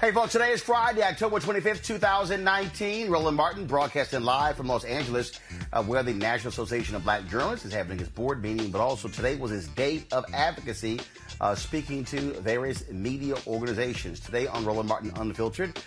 Hey, folks, today is Friday, October 25th, 2019. Roland Martin broadcasting live from Los Angeles, uh, where the National Association of Black Journalists is having its board meeting, but also today was his day of advocacy, uh, speaking to various media organizations. Today on Roland Martin Unfiltered,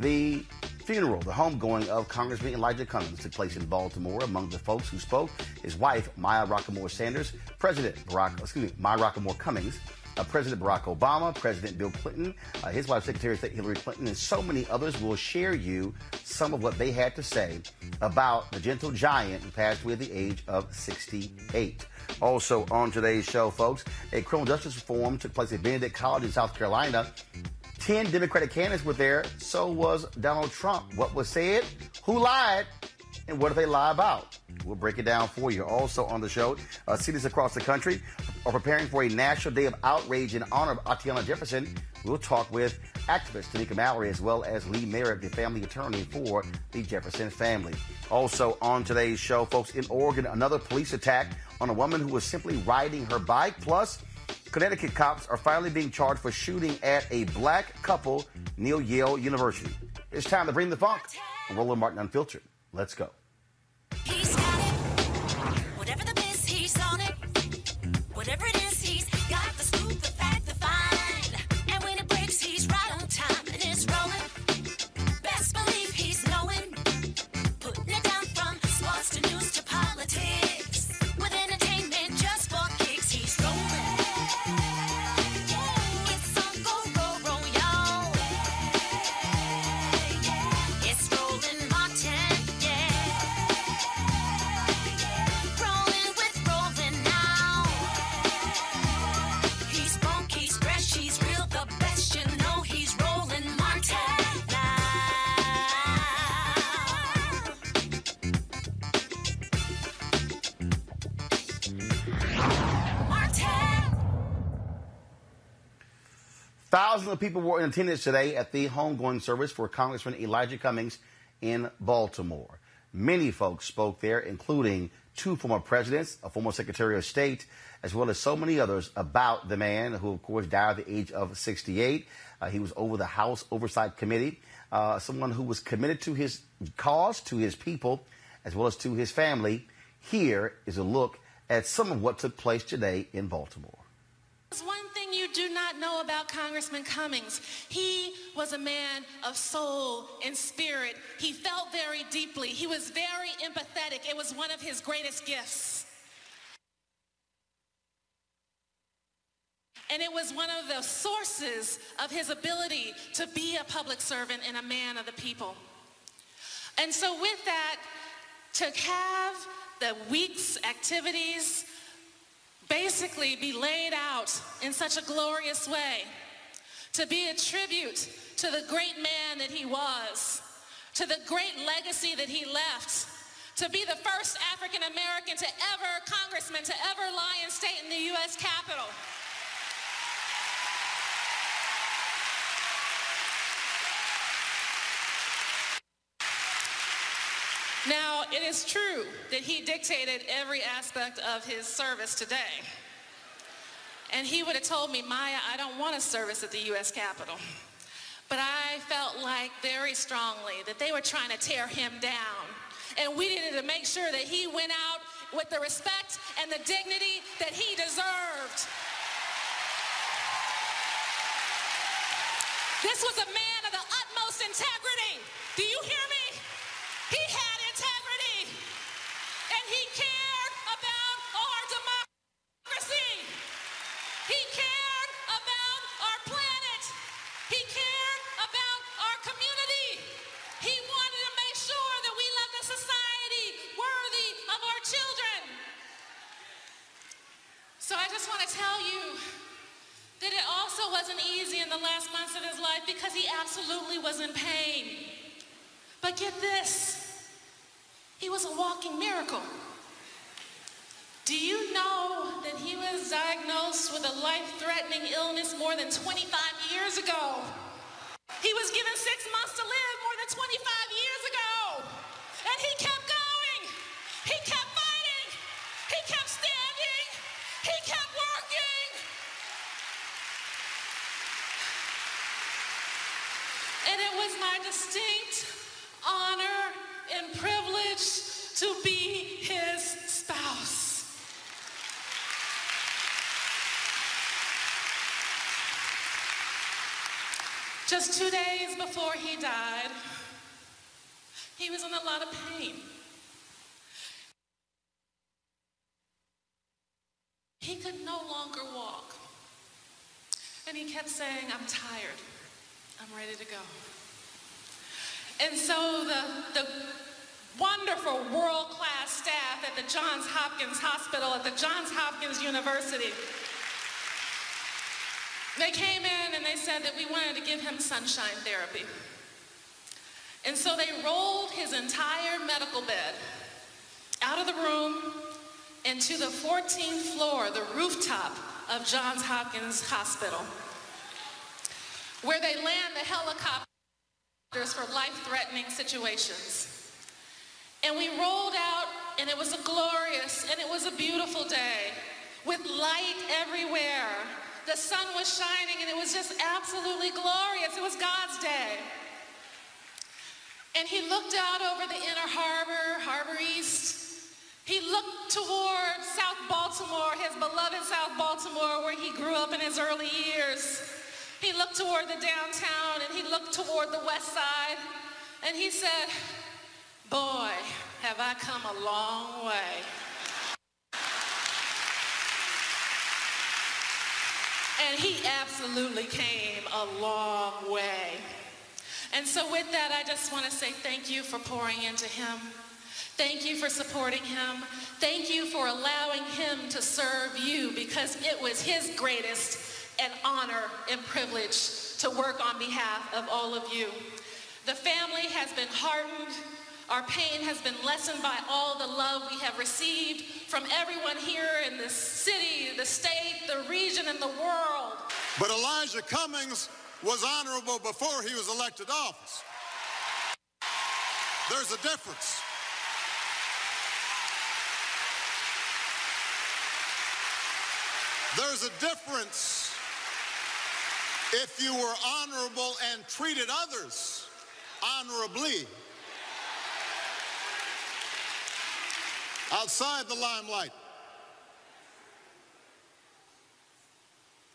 the funeral, the homegoing of Congressman Elijah Cummings took place in Baltimore. Among the folks who spoke, his wife, Maya Rockeymoore Sanders, President Barack, excuse me, Maya Rockeymoore Cummings, uh, President Barack Obama, President Bill Clinton, uh, his wife, Secretary of State Hillary Clinton, and so many others will share you some of what they had to say about the gentle giant who passed away at the age of 68. Also on today's show, folks, a criminal justice reform took place at Benedict College in South Carolina. Ten Democratic candidates were there. So was Donald Trump. What was said? Who lied? And what do they lie about? We'll break it down for you. Also on the show, uh, cities across the country are preparing for a national day of outrage in honor of Atatiana Jefferson. We'll talk with activist Tamika Mallory as well as Lee Merritt, the family attorney for the Jefferson family. Also on today's show, folks, in Oregon, another police attack on a woman who was simply riding her bike. Plus, Connecticut cops are finally being charged for shooting at a black couple near Yale University. It's time to bring the funk. Roland Martin Unfiltered. Let's go. Thousands of people were in attendance today at the homegoing service for Congressman Elijah Cummings in Baltimore. Many folks spoke there, including two former presidents, a former Secretary of State, as well as so many others about the man who, of course, died at the age of 68. Uh, he was over the House Oversight Committee, uh, someone who was committed to his cause, to his people, as well as to his family. Here is a look at some of what took place today in Baltimore. There's one thing you do not know about Congressman Cummings. He was a man of soul and spirit. He felt very deeply. He was very empathetic. It was one of his greatest gifts. And it was one of the sources of his ability to be a public servant and a man of the people. And so with that, to have the week's activities basically be laid out in such a glorious way, to be a tribute to the great man that he was, to the great legacy that he left, to be the first African American to ever, congressman, to ever lie in state in the U.S. Capitol. Now, it is true that he dictated every aspect of his service today. And he would have told me, Maya, I don't want a service at the U.S. Capitol. But I felt like very strongly that they were trying to tear him down. And we needed to make sure that he went out with the respect and the dignity that he deserved. This was a man of the utmost integrity. Do you hear just want to tell you that it also wasn't easy in the last months of his life because he absolutely was in pain. But get this, he was a walking miracle. Do you know that he was diagnosed with a life-threatening illness more than 25 years ago? He was given six months to live more than 25 years ago. And he kept And it was my distinct honor and privilege to be his spouse. Just two days before he died, he was in a lot of pain. He could no longer walk. And he kept saying, I'm tired. I'm ready to go. And so the, the wonderful world-class staff at the Johns Hopkins Hospital, at the Johns Hopkins University, they came in and they said that we wanted to give him sunshine therapy. And so they rolled his entire medical bed out of the room into the 14th floor, the rooftop of Johns Hopkins Hospital, where they land the helicopters for life-threatening situations. And we rolled out, and it was a glorious, and it was a beautiful day with light everywhere. The sun was shining, and it was just absolutely glorious. It was God's day. And he looked out over the inner harbor, Harbor East. He looked toward South Baltimore, his beloved South Baltimore, where he grew up in his early years. He looked toward the downtown and he looked toward the west side and he said, boy, have I come a long way. And he absolutely came a long way. And so with that, I just want to say thank you for pouring into him. Thank you for supporting him. Thank you for allowing him to serve you because it was his greatest an honor and privilege to work on behalf of all of you. The family has been heartened. Our pain has been lessened by all the love we have received from everyone here in the city, the state, the region, and the world. But Elijah Cummings was honorable before he was elected office. There's a difference. There's a difference if you were honorable and treated others honorably outside the limelight,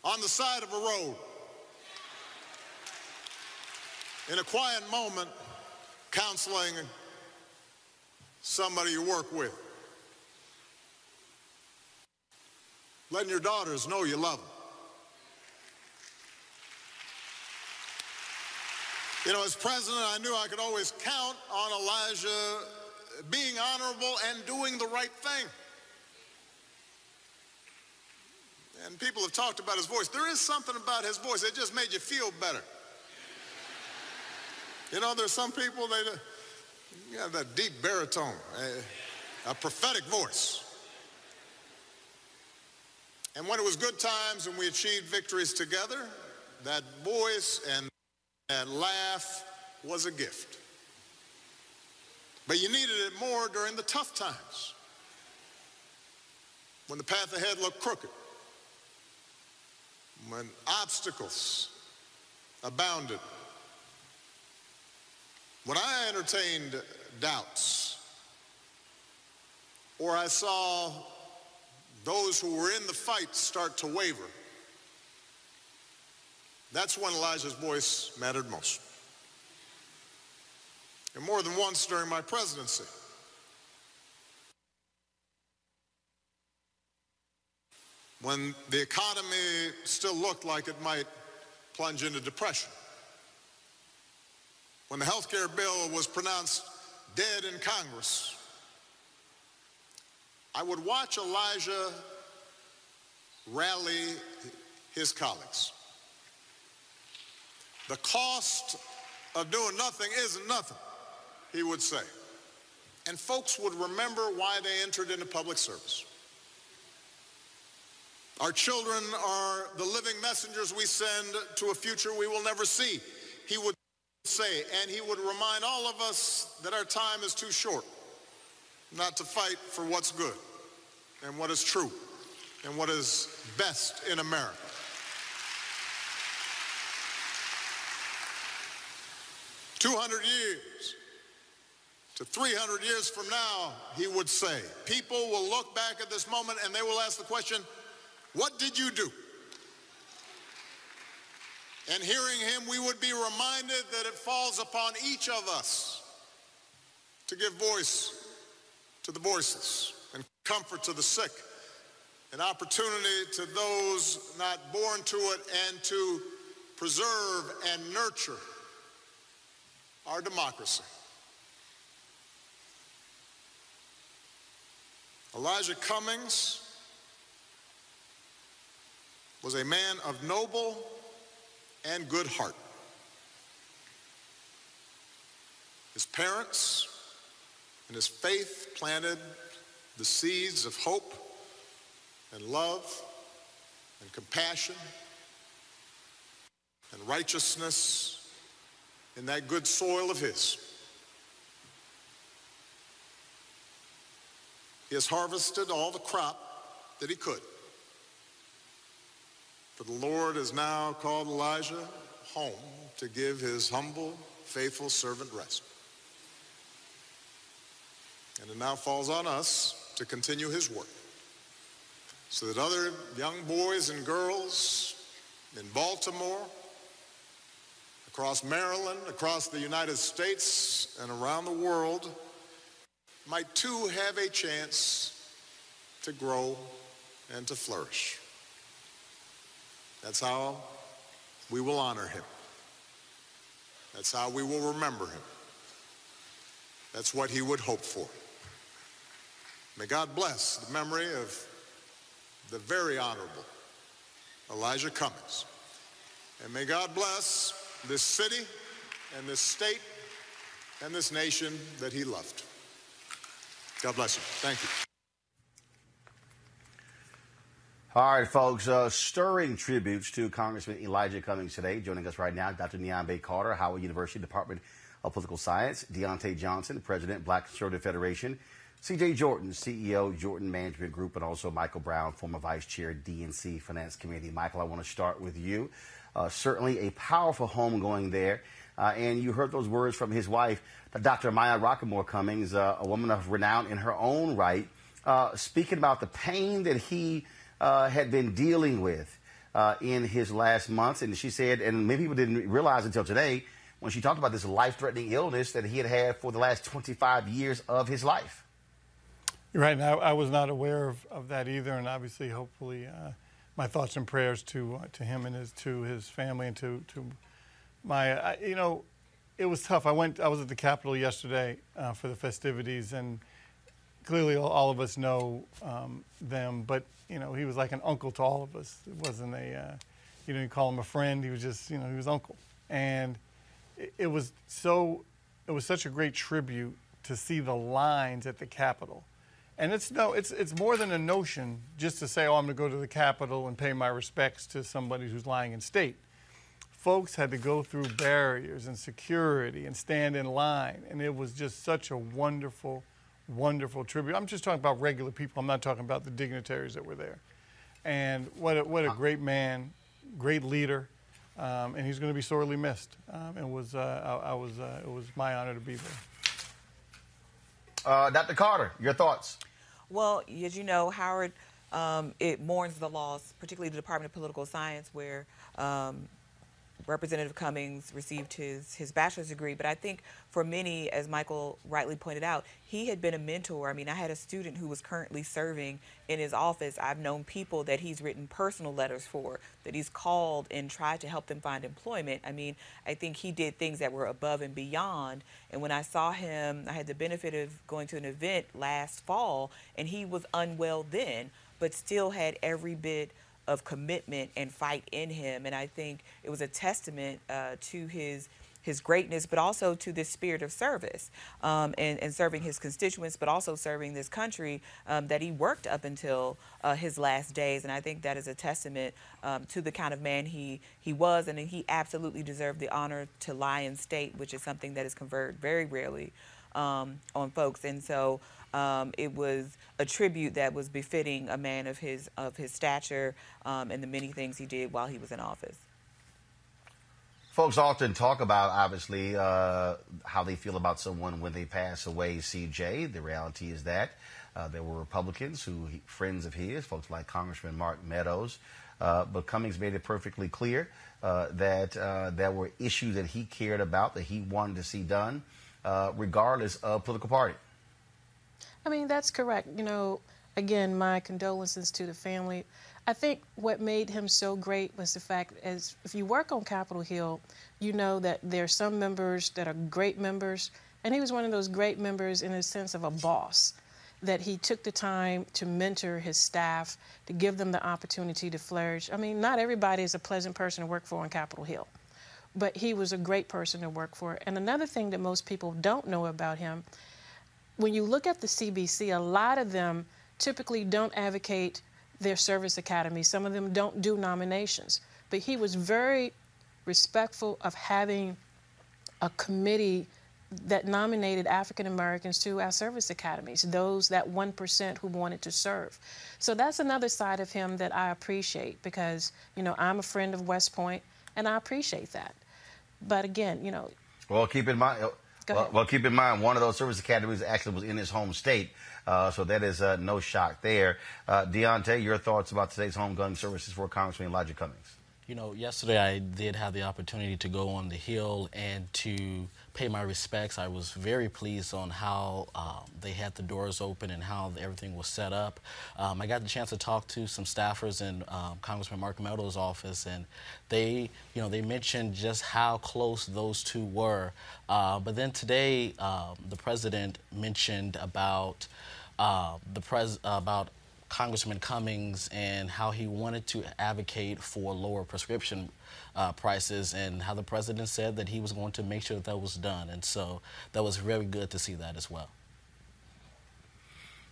on the side of a road, in a quiet moment, counseling somebody you work with. Letting your daughters know you love them. You know, as president, I knew I could always count on Elijah being honorable and doing the right thing. And people have talked about his voice. There is something about his voice that just made you feel better. You know, there's some people, they have that deep baritone, a, a prophetic voice. And when it was good times and we achieved victories together, that voice and that laugh was a gift. But you needed it more during the tough times, when the path ahead looked crooked, when obstacles abounded, when I entertained doubts, or I saw those who were in the fight start to waver, that's when Elijah's voice mattered most. And more than once during my presidency. When the economy still looked like it might plunge into depression. When the health care bill was pronounced dead in Congress, I would watch Elijah rally his colleagues. The cost of doing nothing isn't nothing, he would say. And folks would remember why they entered into public service. Our children are the living messengers we send to a future we will never see, he would say. And he would remind all of us that our time is too short not to fight for what's good and what is true and what is best in America. 200 years to 300 years from now, he would say, people will look back at this moment and they will ask the question, what did you do? And hearing him, we would be reminded that it falls upon each of us to give voice to the voiceless and comfort to the sick, an opportunity to those not born to it, and to preserve and nurture our democracy. Elijah Cummings was a man of noble and good heart. His parents and his faith planted the seeds of hope and love and compassion and righteousness in that good soil of his. He has harvested all the crop that he could. For the Lord has now called Elijah home to give his humble, faithful servant rest. And it now falls on us to continue his work so that other young boys and girls in Baltimore, across Maryland, across the United States, and around the world might too have a chance to grow and to flourish. That's how we will honor him. That's how we will remember him. That's what he would hope for. May God bless the memory of the very honorable Elijah Cummings. And may God bless this city and this state and this nation that he loved. God bless you. Thank you. All right, folks. Uh, stirring tributes to Congressman Elijah Cummings today. Joining us right now, Dr. Niambi Carter, Howard University Department of Political Science, Diante Johnson, President, Black Conservative Federation, CJ Jordan, CEO, Jordan Management Group, and also Michael Brown, former Vice Chair, DNC Finance Committee. Michael, I want to start with you. Uh, certainly a powerful home going there. Uh, and you heard those words from his wife, Dr. Maya Rockeymoore Cummings, uh, a woman of renown in her own right, uh, speaking about the pain that he uh, had been dealing with uh, in his last months. And she said, and many people didn't realize until today, when she talked about this life threatening illness that he had had for the last 25 years of his life. Right. I, I was not aware of, of, that either. And obviously, hopefully, my thoughts and prayers to uh, to him and his to his family and to to my you know, it was tough. I went. I was at the Capitol yesterday uh, for the festivities, and clearly all of us know um, them. But you know, he was like an uncle to all of us. It wasn't a uh, you didn't call him a friend. He was just you know he was uncle, and it, it was so it was such a great tribute to see the lines at the Capitol. And it's no, it's it's more than a notion just to say, oh, I'm going to go to the Capitol and pay my respects to somebody who's lying in state folks had to go through barriers and security and stand in line. And it was just such a wonderful, wonderful tribute. I'm just talking about regular people. I'm not talking about the dignitaries that were there. And what a, what a great man, great leader. Um, and he's going to be sorely missed. Um, it was, uh, I, I, was, uh, it was my honor to be there. Uh, Dr. Carter, your thoughts? Well, as you know, Howard, um, it mourns the loss, particularly the Department of Political Science, where um, Representative Cummings received his, his bachelor's degree, but I think for many, as Michael rightly pointed out, he had been a mentor. I mean, I had a student who was currently serving in his office. I've known people that he's written personal letters for, that he's called and tried to help them find employment. I mean, I think he did things that were above and beyond. And when I saw him, I had the benefit of going to an event last fall, and he was unwell then, but still had every bit of commitment and fight in him. And I think it was a testament uh, to his his greatness, but also to this spirit of service um, and, and, serving his constituents, but also serving this country um, that he worked up until uh, his last days. And I think that is a testament um, to the kind of man he, he was. And he absolutely deserved the honor to lie in state, which is something that is conferred very rarely um, on folks. And so um, it was a tribute that was befitting a man of his of his stature um, and the many things he did while he was in office. Folks often talk about, obviously, uh, how they feel about someone when they pass away. CJ, the reality is that uh, there were Republicans who friends of his, folks like Congressman Mark Meadows, uh, but Cummings made it perfectly clear uh, that uh, there were issues that he cared about that he wanted to see done, uh, regardless of political party. I mean, that's correct. You know, again, my condolences to the family. I think what made him so great was the fact as if you work on Capitol Hill, you know that there are some members that are great members, and he was one of those great members in a sense of a boss. That he took the time to mentor his staff, to give them the opportunity to flourish. I mean, not everybody is a pleasant person to work for on Capitol Hill, but he was a great person to work for. And another thing that most people don't know about him when you look at the CBC, a lot of them typically don't advocate their service academy. Some of them don't do nominations. But he was very respectful of having a committee that nominated African Americans to our service academies, those that 1% who wanted to serve. So that's another side of him that I appreciate because, you know, I'm a friend of West Point and I appreciate that. But again, you know. Well, keep in mind, well, well, keep in mind, one of those service academies actually was in his home state, uh, so that is uh, no shock there. Uh, Deontay, your thoughts about today's homegoing services for Congressman Elijah Cummings? You know, yesterday I did have the opportunity to go on the Hill and to pay my respects. I was very pleased on how uh, they had the doors open and how everything was set up. Um, I got the chance to talk to some staffers in um, Congressman Mark Meadows' office, and they, you know, they mentioned just how close those two were. Uh, but then today, um, the president mentioned about uh, the pres about Congressman Cummings and how he wanted to advocate for lower prescription uh, prices and how the president said that he was going to make sure that that was done. And so that was very good to see that as well.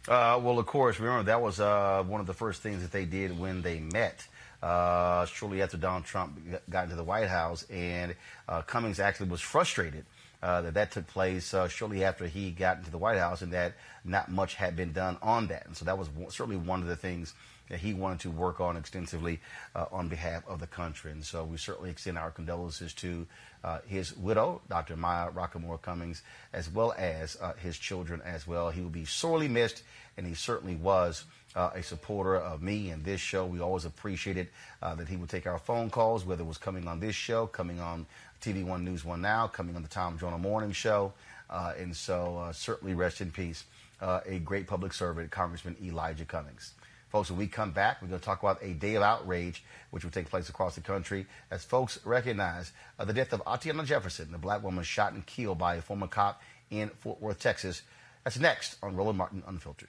Uh, well, of course, remember that was uh, one of the first things that they did when they met. Uh, shortly after Donald Trump got into the White House, and uh, Cummings actually was frustrated that that took place uh, shortly after he got into the White House, and that not much had been done on that. And so that was certainly one of the things that he wanted to work on extensively uh, on behalf of the country. And so we certainly extend our condolences to uh, his widow, Dr. Maya Rockeymoore Cummings, as well as uh, his children as well. He will be sorely missed, and he certainly was. Uh, a supporter of me and this show. We always appreciated uh, that he would take our phone calls, whether it was coming on this show, coming on TV One News One Now, coming on the Tom Joyner Morning Show. Uh, and so uh, certainly rest in peace, uh, a great public servant, Congressman Elijah Cummings. Folks, when we come back, we're going to talk about a day of outrage, which will take place across the country as folks recognize uh, the death of Atatiana Jefferson, the black woman shot and killed by a former cop in Fort Worth, Texas. That's next on Roland Martin Unfiltered.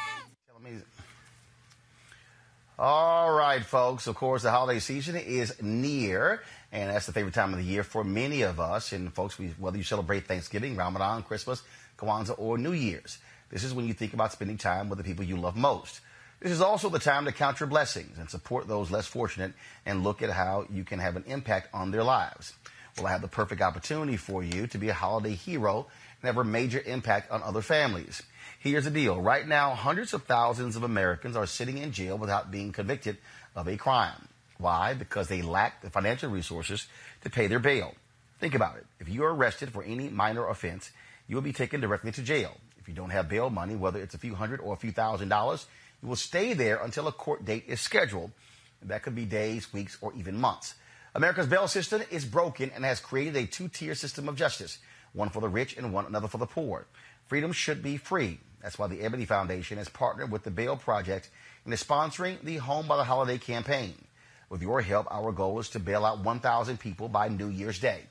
All right, folks. Of course, the holiday season is near, and that's the favorite time of the year for many of us. And folks, we, whether you celebrate Thanksgiving, Ramadan, Christmas, Kwanzaa, or New Year's, this is when you think about spending time with the people you love most. This is also the time to count your blessings and support those less fortunate and look at how you can have an impact on their lives. Well, I have the perfect opportunity for you to be a holiday hero and have a major impact on other families. Here's the deal. Right now, hundreds of thousands of Americans are sitting in jail without being convicted of a crime. Why? Because they lack the financial resources to pay their bail. Think about it. If you are arrested for any minor offense, you will be taken directly to jail. If you don't have bail money, whether it's a few hundred or a few thousand dollars, you will stay there until a court date is scheduled. That could be days, weeks, or even months. America's bail system is broken and has created a two-tier system of justice, one for the rich and one another for the poor. Freedom should be free. That's why the Ebony Foundation has partnered with the Bail Project and is sponsoring the Home by the Holiday campaign. With your help, our goal is to bail out 1,000 people by New Year's Day.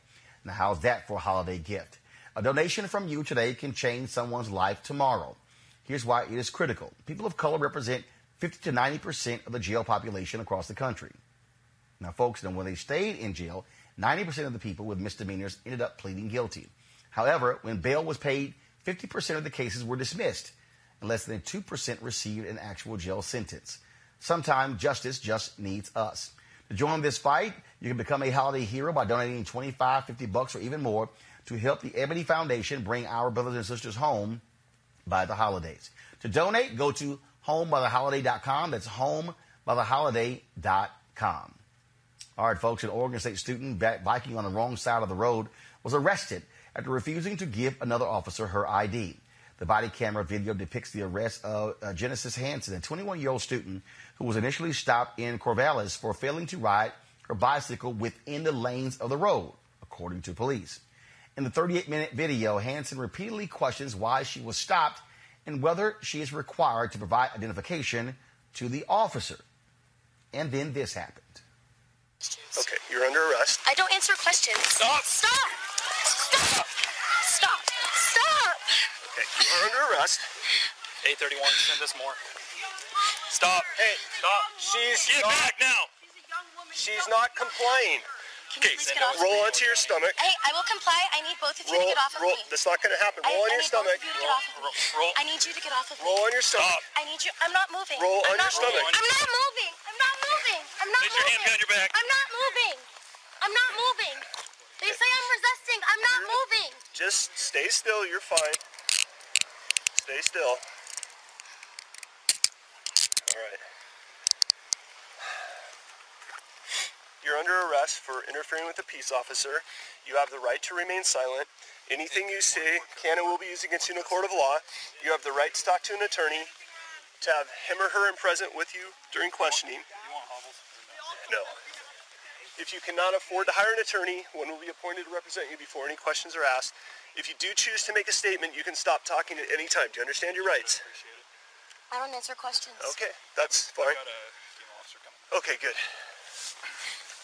Now, how's that for a holiday gift? A donation from you today can change someone's life tomorrow. Here's why it is critical. People of color represent 50 to 90% of the jail population across the country. Now, folks, when they stayed in jail, 90% of the people with misdemeanors ended up pleading guilty. However, when bail was paid, 50% of the cases were dismissed, and less than 2% received an actual jail sentence. Sometimes justice just needs us. To join this fight, you can become a holiday hero by donating 25, 50 bucks, or even more to help the Ebony Foundation bring our brothers and sisters home by the holidays. To donate, go to homebytheholiday.com. That's homebytheholiday.com. All right, folks, an Oregon State student biking on the wrong side of the road was arrested after refusing to give another officer her ID. The body camera video depicts the arrest of uh, Genesis Hanson, a 21 year old student who was initially stopped in Corvallis for failing to ride her bicycle within the lanes of the road, according to police. In the 38 minute video, Hanson repeatedly questions why she was stopped and whether she is required to provide identification to the officer. And then this happened. Okay, you're under arrest. I don't answer questions. Stop. Stop! Stop! Stop! Stop! Okay, you are under arrest. 831, send us more. Stop. Hey, stop. She's Get not, back now! She's not complying. Okay, you please get roll me? onto your stomach. Hey, I will comply. I need both of you Roll, to get off of roll. me. That's not going to happen. I, Roll on I your stomach. both of you to get off of me. Roll. I need you to get off of me. Roll on your stomach. Stop. I need you. I'm not moving. Roll I'm on not your stomach. moving. I'm not moving. I'm not moving. I'm not Place your moving. hand behind your back. I'm not moving. I'm not moving. They say I'm resisting. I'm not moving. Just stay still. You're fine. Stay still. All right. You're under arrest for interfering with a peace officer. You have the right to remain silent. Anything you say can and will be used against you in a court of law. You have the right to talk to an attorney, to have him or her in present with you during questioning. No. If you cannot afford to hire an attorney, one will be appointed to represent you before any questions are asked. If you do choose to make a statement, you can stop talking at any time. Do you understand your rights? I don't answer questions. Okay, that's fine. officer coming. Okay, good.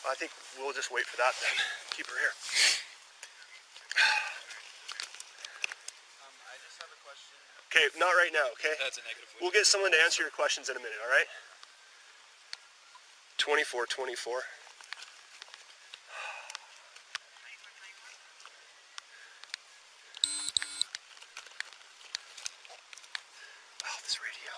I think we'll just wait for that then. Keep her here. Um, I just have a question. Okay, not right now, okay? That's a negative. We'll get someone to answer your questions in a minute, all right? 24 24. Oh, this radio.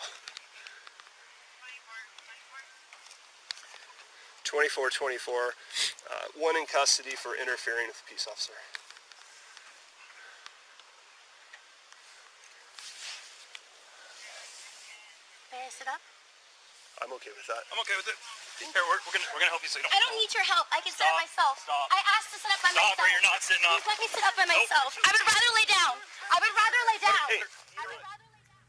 24 24. Uh, one in custody for interfering with a peace officer. May I sit up? I'm okay with that. I'm okay with it. Here, we're, we're gonna we're gonna help you so you don't. I don't need your help. I can sit up myself. Stop. I asked to sit up by Stop, myself. or you're not sitting up. Please let me sit up by Nope. myself. I would rather lay down. I would rather lay down. Hey, I would rather lay down.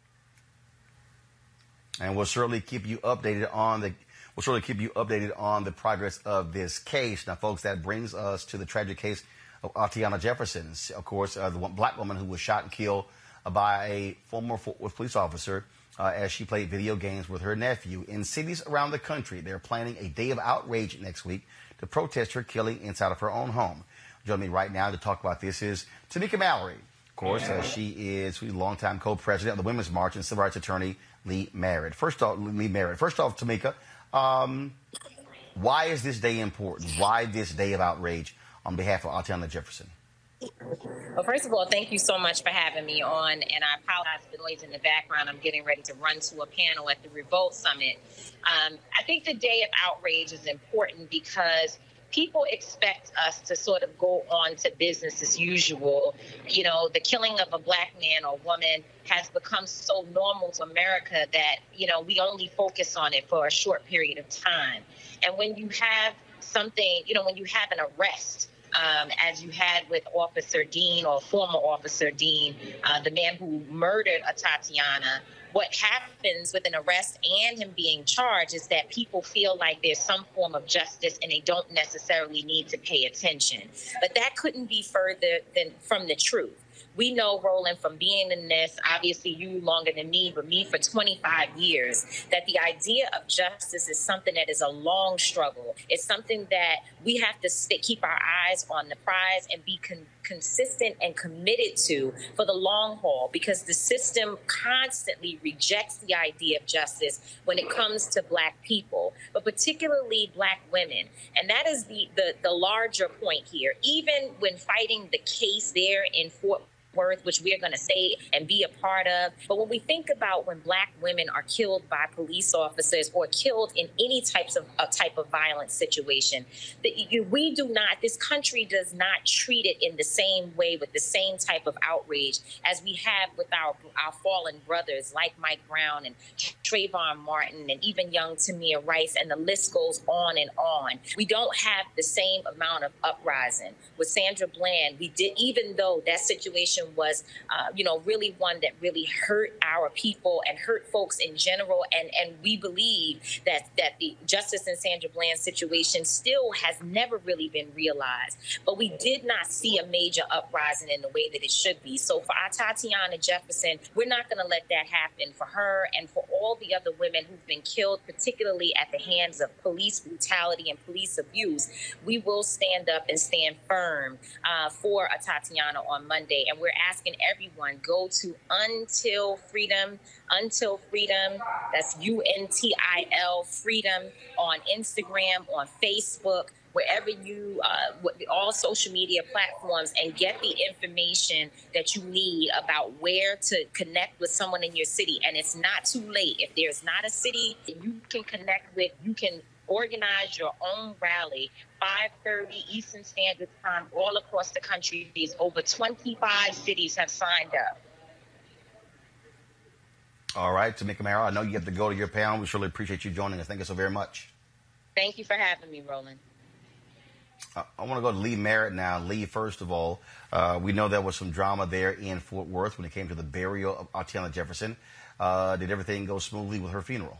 And we'll certainly keep you updated on the we'll surely keep you updated on the progress of this case. Now, folks, that brings us to the tragic case of Atatiana Jefferson. Of course, uh, the one black woman who was shot and killed uh, by a former Fort Worth police officer uh, as she played video games with her nephew. In cities around the country, they're planning a day of outrage next week to protest her killing inside of her own home. Joining me right now to talk about this is Tamika Mallory. Of course, uh, she is longtime co-president of the Women's March and civil rights attorney Lee Merritt. First off, Lee Merritt. First off, Tamika, um, why is this day important? Why this day of outrage on behalf of Atatiana Jefferson? Well, first of all, thank you so much for having me on, and I apologize for the noise in the background. I'm getting ready to run to a panel at the Revolt Summit. Um, I think the day of outrage is important because people expect us to sort of go on to business as usual. You know, the killing of a black man or woman has become so normal to America that, you know, we only focus on it for a short period of time. And when you have something, you know, when you have an arrest, um, as you had with Officer Dean or former Officer Dean, uh, the man who murdered Atatiana. What happens with an arrest and him being charged is that people feel like there's some form of justice and they don't necessarily need to pay attention. But that couldn't be further than from the truth. We know, Roland, from being in this, obviously you longer than me, but me for 25 years, that the idea of justice is something that is a long struggle. It's something that we have to stick, keep our eyes on the prize and be con- consistent and committed to for the long haul because the system constantly rejects the idea of justice when it comes to black people, but particularly black women. And that is the, the, the larger point here. Even when fighting the case there in Fort Worth, which we're going to stay and be a part of. But when we think about when black women are killed by police officers or killed in any types of a type of violent situation, that we do not, this country does not treat it in the same way with the same type of outrage as we have with our our fallen brothers like Mike Brown and Trayvon Martin and even young Tamir Rice, and the list goes on and on. We don't have the same amount of uprising with Sandra Bland. We did, even though that situation was, uh, you know, really one that really hurt our people and hurt folks in general. And and we believe that that the Justice and Sandra Bland situation still has never really been realized. But we did not see a major uprising in the way that it should be. So for our Tatiana Jefferson, we're not going to let that happen for her and for all the other women who've been killed, particularly at the hands of police brutality and police abuse. We will stand up and stand firm uh, for Atatiana on Monday, and we're asking everyone go to Until Freedom, Until Freedom. That's U N T I L Freedom on Instagram, on Facebook wherever you uh, all social media platforms and get the information that you need about where to connect with someone in your city and it's not too late if there's not a city you can connect with you can organize your own rally 5.30 eastern standard time all across the country These over 25 cities have signed up All right, Tamika Mara, I know you have to go to your panel. We surely appreciate you joining us. Thank you so very much. thank you for having me roland I, I want to go to Lee Merritt now. Lee, first of all, uh, we know there was some drama there in Fort Worth when it came to the burial of Atatiana Jefferson. Uh, did everything go smoothly with her funeral?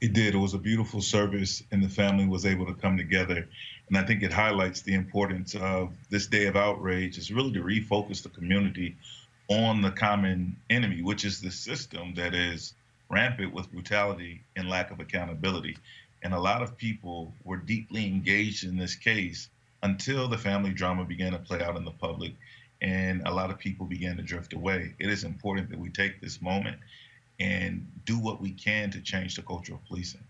It did. It was a beautiful service, and the family was able to come together. And I think it highlights the importance of this day of outrage is really to refocus the community on the common enemy, which is the system that is rampant with brutality and lack of accountability. And a lot of people were deeply engaged in this case until the family drama began to play out in the public and a lot of people began to drift away. It is important that we take this moment and do what we can to change the culture of policing.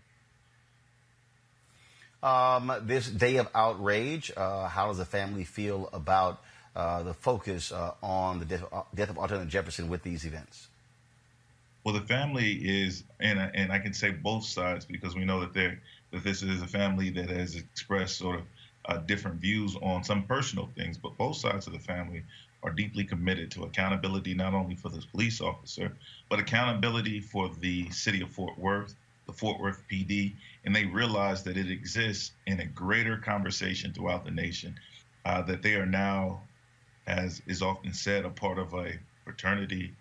Um, this day of outrage, uh, how does the family feel about uh, the focus uh, on the death, uh, death of Atatiana Jefferson with these events? Well, the family is, and and I can say both sides because we know that they that this is a family that has expressed sort of uh, different views on some personal things, but both sides of the family are deeply committed to accountability not only for this police officer, but accountability for the city of Fort Worth, the Fort Worth PD, and they realize that it exists in a greater conversation throughout the nation, uh, that they are now, as is often said, a part of a fraternity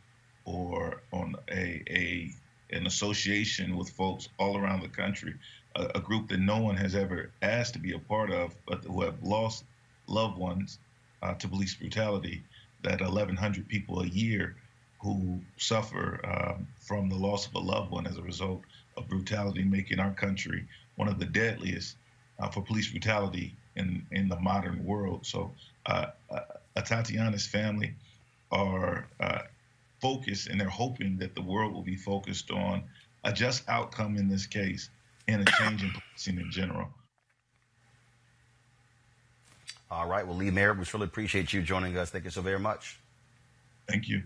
or on a, a an association with folks all around the country, a, a group that no one has ever asked to be a part of, but who have lost loved ones uh, to police brutality, that 1,100 people a year who suffer um, from the loss of a loved one as a result of brutality, making our country one of the deadliest uh, for police brutality in, in the modern world. So, uh, uh, Tatiana's family are uh, focused and they're hoping that the world will be focused on a just outcome in this case and a change in policing in general. All right. Well, Lee Merritt, we really appreciate you joining us. Thank you so very much. Thank you.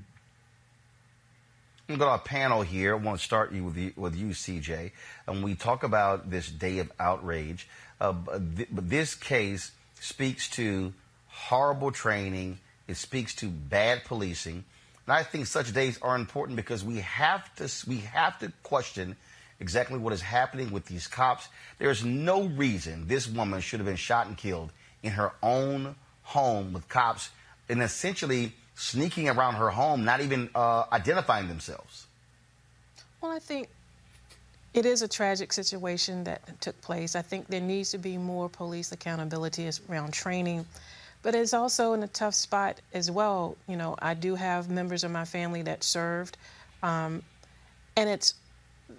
I'm going to go to our panel here. I want to start you with, you, with you, CJ. And we talk about this day of outrage. Uh, th- this case speaks to horrible training. It speaks to bad policing. And I think such days are important because we have to we have to question exactly what is happening with these cops. There is no reason this woman should have been shot and killed in her own home with cops and essentially sneaking around her home, not even uh, identifying themselves. Well, I think it is a tragic situation that took place. I think there needs to be more police accountability around training, but it's also in a tough spot as well. You know, I do have members of my family that served, um, and it's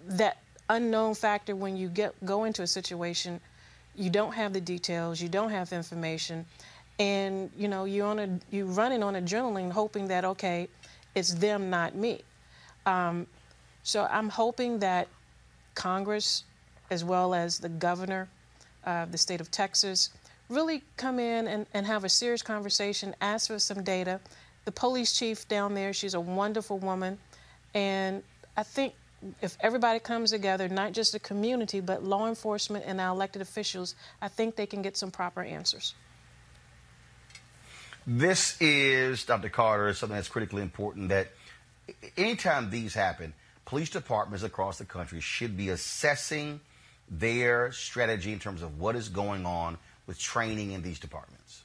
that unknown factor when you get go into a situation you don't have the details, you don't have information, and you know you're on a you're running on adrenaline, hoping that okay, it's them, not me. Um, so I'm hoping that Congress, as well as the governor of the state of Texas, really come in and, and have a serious conversation, ask for some data. The police chief down there, she's a wonderful woman, and I think if everybody comes together, not just the community, but law enforcement and our elected officials, I think they can get some proper answers. This is, Dr. Carter, something that's critically important that anytime these happen, police departments across the country should be assessing their strategy in terms of what is going on with training in these departments.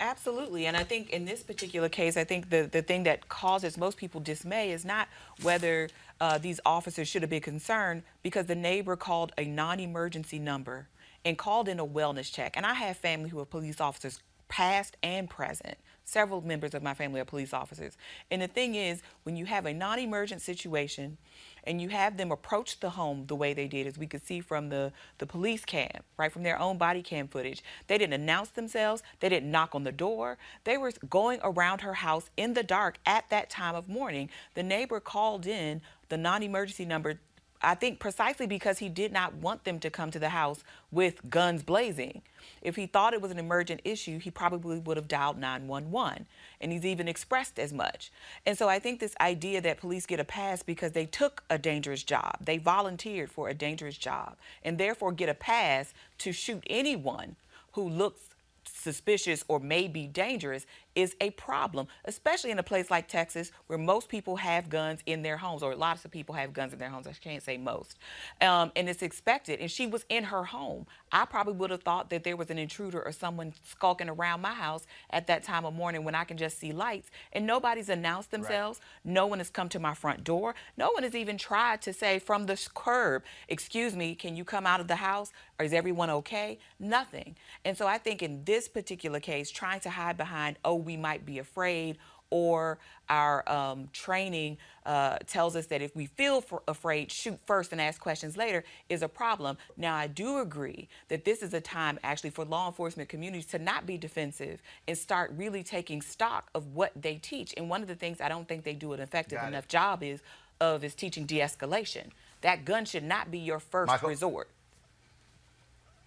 Absolutely. And I think in this particular case, I think the, the thing that causes most people dismay is not whether uh, these officers should have been concerned because the neighbor called a non emergency number and called in a wellness check. And I have family who are police officers, past and present. Several members of my family are police officers. And the thing is, when you have a non emergent situation, and you have them approach the home the way they did, as we could see from the, the police cam, right, from their own body cam footage. They didn't announce themselves, they didn't knock on the door. They were going around her house in the dark at that time of morning. The neighbor called in the non emergency number I think precisely because he did not want them to come to the house with guns blazing. If he thought it was an emergent issue, he probably would have dialed 911. And he's even expressed as much. And so I think this idea that police get a pass because they took a dangerous job, they volunteered for a dangerous job, and therefore get a pass to shoot anyone who looks suspicious or may be dangerous is a problem, especially in a place like Texas where most people have guns in their homes, or lots of people have guns in their homes. I can't say most. Um, and it's expected. And she was in her home. I probably would have thought that there was an intruder or someone skulking around my house at that time of morning when I can just see lights. And nobody's announced themselves. Right. No one has come to my front door. No one has even tried to say from the curb, excuse me, can you come out of the house? Or is everyone okay? Nothing. And so I think in this particular case, trying to hide behind, oh, we might be afraid or our um, training uh, tells us that if we feel afraid, shoot first and ask questions later is a problem. Now, I do agree that this is a time actually for law enforcement communities to not be defensive and start really taking stock of what they teach. And one of the things I don't think they do an effective Got it. enough job is of is teaching de-escalation. That gun should not be your first Michael? resort.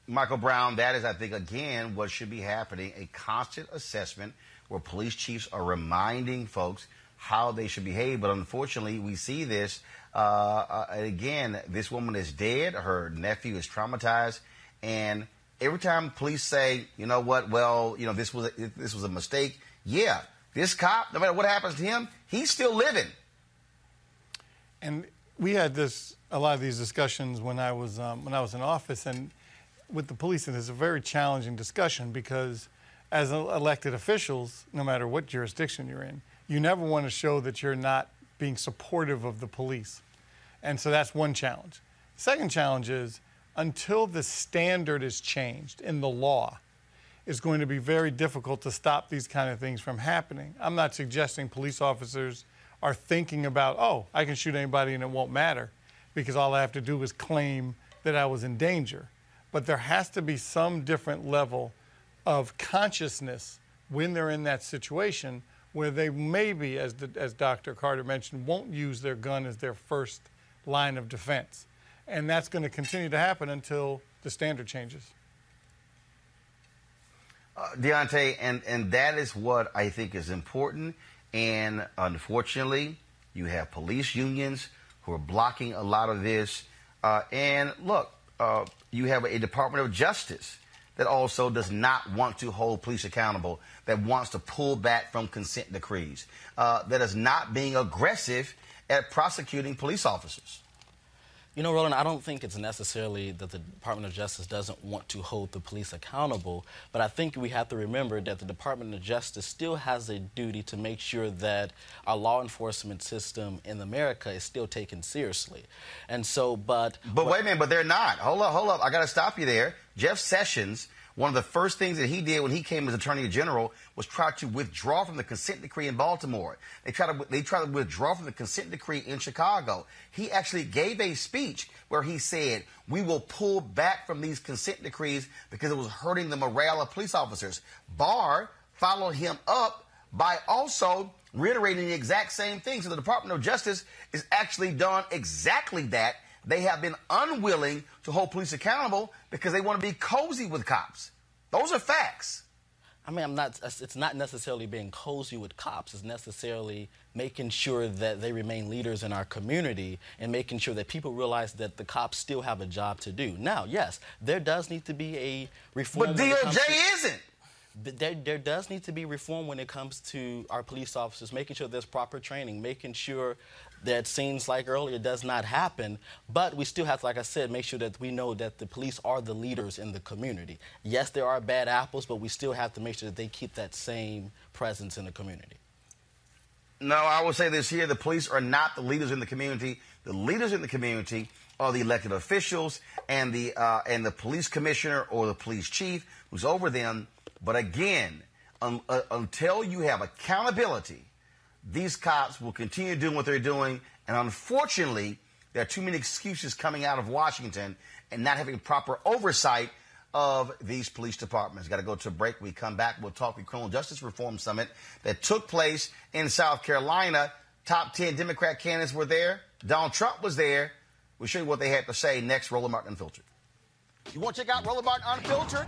Michael Brown, that is, I think, again, what should be happening a constant assessment where police chiefs are reminding folks how they should behave. But unfortunately, we see this. Uh, uh, again, this woman is dead. Her nephew is traumatized. And every time police say, you know what, well, you know, this was a, this was a mistake. Yeah, this cop, no matter what happens to him, he's still living. And we had this a lot of these discussions when I was um, when I was in office and with the police, and it's a very challenging discussion because as elected officials, no matter what jurisdiction you're in, you never want to show that you're not being supportive of the police, and so that's one challenge. Second challenge is until the standard is changed in the law, it's going to be very difficult to stop these kind of things from happening. I'm not suggesting police officers are thinking about, oh, I can shoot anybody and it won't matter because all I have to do is claim that I was in danger. But there has to be some different level of consciousness when they're in that situation where they maybe, as, the, as Dr. Carter mentioned, won't use their gun as their first line of defense. And that's going to continue to happen until the standard changes. Uh, Diante, and, and that is what I think is important. And unfortunately, you have police unions who are blocking a lot of this. Uh, and look, uh, you have a Department of Justice that also does not want to hold police accountable, that wants to pull back from consent decrees, uh, that is not being aggressive at prosecuting police officers. You know, Roland, I don't think it's necessarily that the Department of Justice doesn't want to hold the police accountable, but I think we have to remember that the Department of Justice still has a duty to make sure that our law enforcement system in America is still taken seriously. And so, but. But wait a minute, but they're not. Hold up, hold up. I got to stop you there. Jeff Sessions, one of the first things that he did when he came as Attorney General was try to withdraw from the consent decree in Baltimore. They tried to they tried to withdraw from the consent decree in Chicago. He actually gave a speech where he said, "We will pull back from these consent decrees because it was hurting the morale of police officers." Barr followed him up by also reiterating the exact same thing. So the Department of Justice is actually done exactly that. They have been unwilling to hold police accountable because they want to be cozy with cops. Those are facts. I mean, I'm not. It's not necessarily being cozy with cops. It's necessarily making sure that they remain leaders in our community and making sure that people realize that the cops still have a job to do. Now, yes, there does need to be a reform. But DOJ to- isn't. Th- There, there does need to be reform when it comes to our police officers, making sure there's proper training, making sure that seems like earlier does not happen. But we still have to, like I said, make sure that we know that the police are the leaders in the community. Yes, there are bad apples, but we still have to make sure that they keep that same presence in the community. No, I will say this here: the police are not the leaders in the community. The leaders in the community are the elected officials and the uh, and the police commissioner or the police chief who's over them. But again, un- uh, until you have accountability, these cops will continue doing what they're doing. And unfortunately, there are too many excuses coming out of Washington and not having proper oversight of these police departments. Got to go to a break. We come back. We'll talk the Criminal Justice Reform Summit that took place in South Carolina. Top 10 Democrat candidates were there. Donald Trump was there. We'll show you what they had to say next. Roland Martin Unfiltered. You want to check out Roland Martin Unfiltered?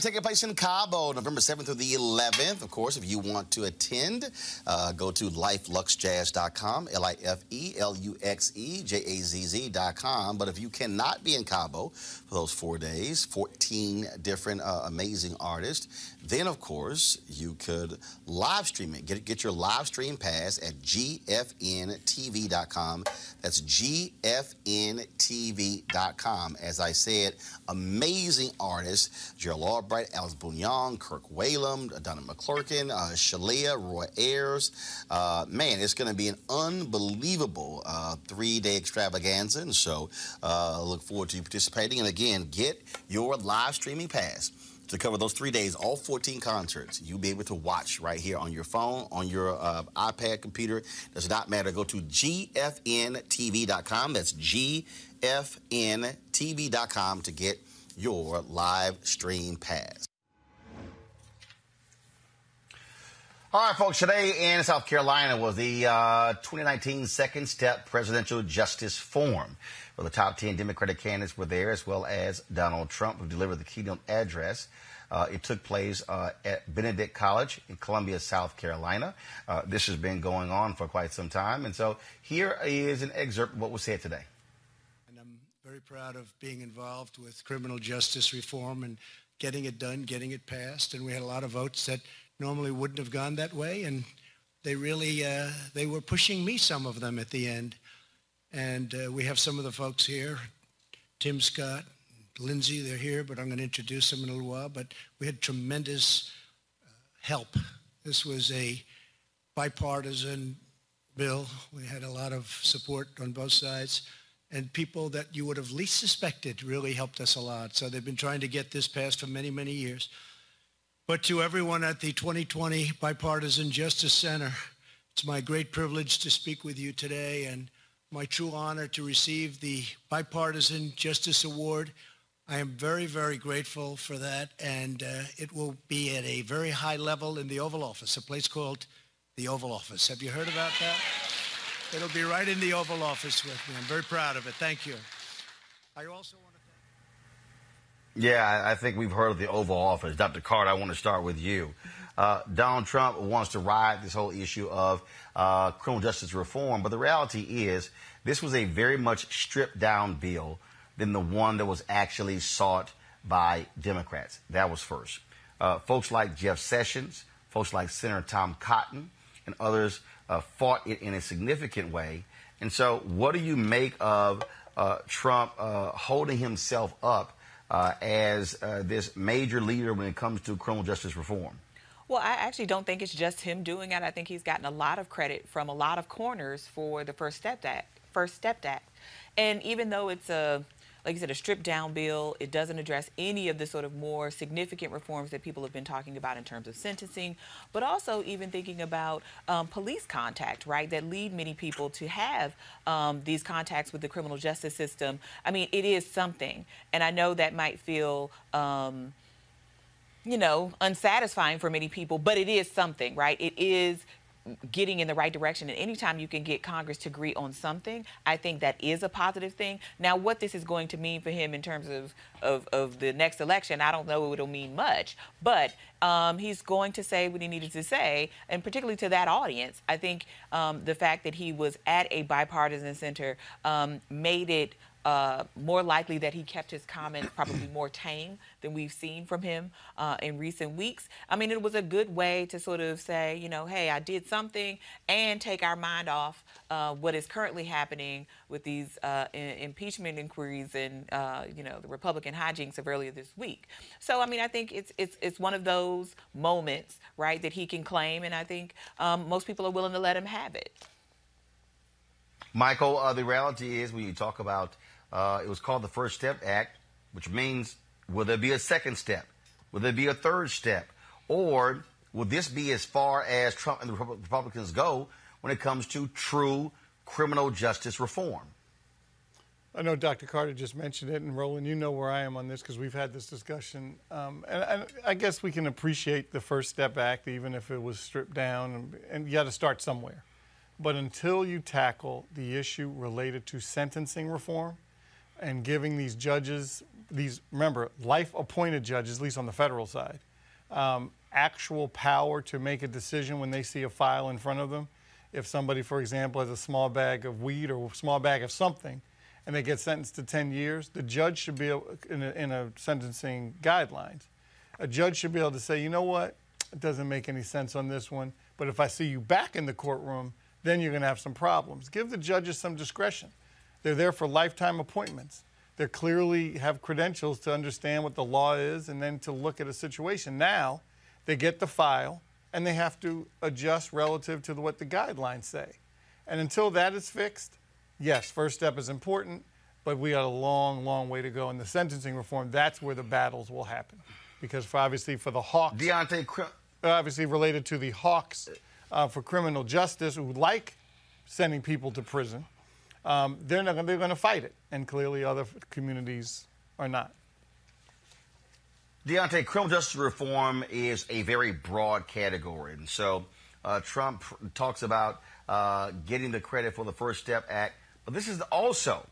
Is taking place in Cabo, November 7th through the 11th. Of course, if you want to attend, uh, go to lifeluxejazz.com, L I F E L U X E J A Z Z.com. But if you cannot be in Cabo for those four days, 14 different uh, amazing artists, then of course you could live stream it. Get, get your live stream pass at gfntv.com. That's gfntv.com. As I said, amazing artists Gerald Albright, Alex Bugnon, Kirk Whalum, Donnie McClurkin, uh, Shalia, Roy Ayers. Uh, man, it's going to be an unbelievable uh, three day extravaganza. And so uh, look forward to you participating. And again, get your live streaming pass to cover those three days, all 14 concerts. You'll be able to watch right here on your phone, on your uh, iPad, computer. Does not matter. Go to gfntv.com. That's gfntv.com to get your live stream pass. All right, folks. Today in South Carolina was the uh, 2019 Second Step Presidential Justice Forum. Well, the top 10 Democratic candidates were there, as well as Donald Trump, who delivered the keynote address. Uh, it took place uh, at Benedict College in Columbia, South Carolina. Uh, this has been going on for quite some time. And so here is an excerpt of what was said today. Very proud of being involved with criminal justice reform and getting it done, getting it passed. And we had a lot of votes that normally wouldn't have gone that way. And they really, uh, they were pushing me, some of them, at the end. And uh, we have some of the folks here, Tim Scott, Lindsay, they're here, but I'm going to introduce them in a little while. But we had tremendous uh, help. This was a bipartisan bill. We had a lot of support on both sides. And people that you would have least suspected really helped us a lot. So they've been trying to get this passed for many, many years. But to everyone at the 2020 Bipartisan Justice Center, it's my great privilege to speak with you today and my true honor to receive the Bipartisan Justice Award. I am very, very grateful for that, and uh, it will be at a very high level in the Oval Office, a place called the Oval Office. Have you heard about that? It'll be right in the Oval Office with me. I'm very proud of it. Thank you. I also want to thank. Yeah, I- think we've heard of the Oval Office. Dr. Carter, I want to start with you. Uh, Donald Trump wants to ride this whole issue of uh, criminal justice reform, but the reality is this was a very much stripped down bill than the one that was actually sought by Democrats. That was first. Uh, folks like Jeff Sessions, folks like Senator Tom Cotton, and others uh, fought it in a significant way. And so, what do you make of uh, Trump uh, holding himself up uh, as uh, this major leader when it comes to criminal justice reform? Well, I actually don't think it's just him doing it. I think he's gotten a lot of credit from a lot of corners for the First Step Act. First Step Act, and even though it's a like you said, a stripped down bill. It doesn't address any of the sort of more significant reforms that people have been talking about in terms of sentencing, but also even thinking about um, police contact, right, that lead many people to have um, these contacts with the criminal justice system. I mean, it is something. And I know that might feel. Um, you know, unsatisfying for many people, but it is something, right? It is getting in the right direction. And anytime you can get Congress to agree on something, I think that is a positive thing. Now, what this is going to mean for him in terms of, of, of the next election, I don't know it'll mean much, but um, he's going to say what he needed to say, and particularly to that audience. I think um, the fact that he was at a bipartisan center um, made it uh, more likely that he kept his comments probably more tame than we've seen from him uh, in recent weeks. I mean, it was a good way to sort of say, you know, hey, I did something and take our mind off uh, what is currently happening with these uh, in- impeachment inquiries and, uh, you know, the Republican hijinks of earlier this week. So, I mean, I think it's, it's, it's one of those moments, right, that he can claim, and I think um, most people are willing to let him have it. Michael, uh, the reality is when you talk about uh, it was called the First Step Act, which means will there be a second step? Will there be a third step? Or will this be as far as Trump and the Republicans go when it comes to true criminal justice reform? I know Dr. Carter just mentioned it, and Roland, you know where I am on this because we've had this discussion. Um, and, and I guess we can appreciate the First Step Act, even if it was stripped down, and, and you got to start somewhere. But until you tackle the issue related to sentencing reform, and giving these judges, these, remember, life appointed judges, at least on the federal side, um, actual power to make a decision when they see a file in front of them. If somebody, for example, has a small bag of weed or a small bag of something, and they get sentenced to 10 years, the judge should be able, in a, in a sentencing guidelines, a judge should be able to say, you know what, it doesn't make any sense on this one, but if I see you back in the courtroom, then you're going to have some problems. Give the judges some discretion. They're there for lifetime appointments. They clearly have credentials to understand what the law is and then to look at a situation. Now, they get the file and they have to adjust relative to what the guidelines say. And until that is fixed, yes, first step is important, but we got a long, long way to go. In the sentencing reform, that's where the battles will happen. Because for obviously for the Hawks, Diante, obviously related to the Hawks uh, for criminal justice who like sending people to prison, um, they're not. They're going to fight it, and clearly other communities are not. Diante, criminal justice reform is a very broad category. And so uh, Trump talks about uh, getting the credit for the First Step Act. But this is also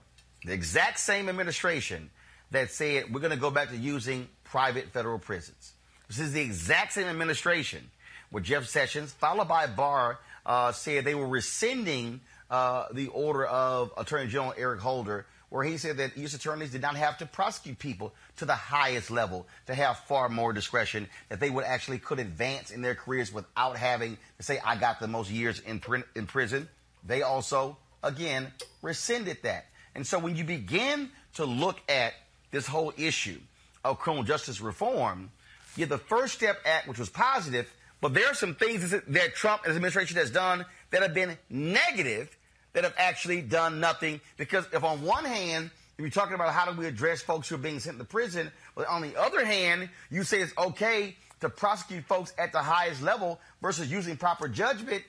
the exact same administration that said we're going to go back to using private federal prisons. This is the exact same administration where Jeff Sessions, followed by Barr, uh, said they were rescinding uh, the order of Attorney General Eric Holder, where he said that U.S. attorneys did not have to prosecute people to the highest level to have far more discretion, that they would actually could advance in their careers without having to say, I got the most years in, pr- in prison. They also, again, rescinded that. And so when you begin to look at this whole issue of criminal justice reform, you have the First Step Act, which was positive, but there are some things that Trump and his administration has done that have been negative that have actually done nothing. Because if on one hand, if you're talking about how do we address folks who are being sent to prison, but on the other hand, you say it's okay to prosecute folks at the highest level versus using proper judgment,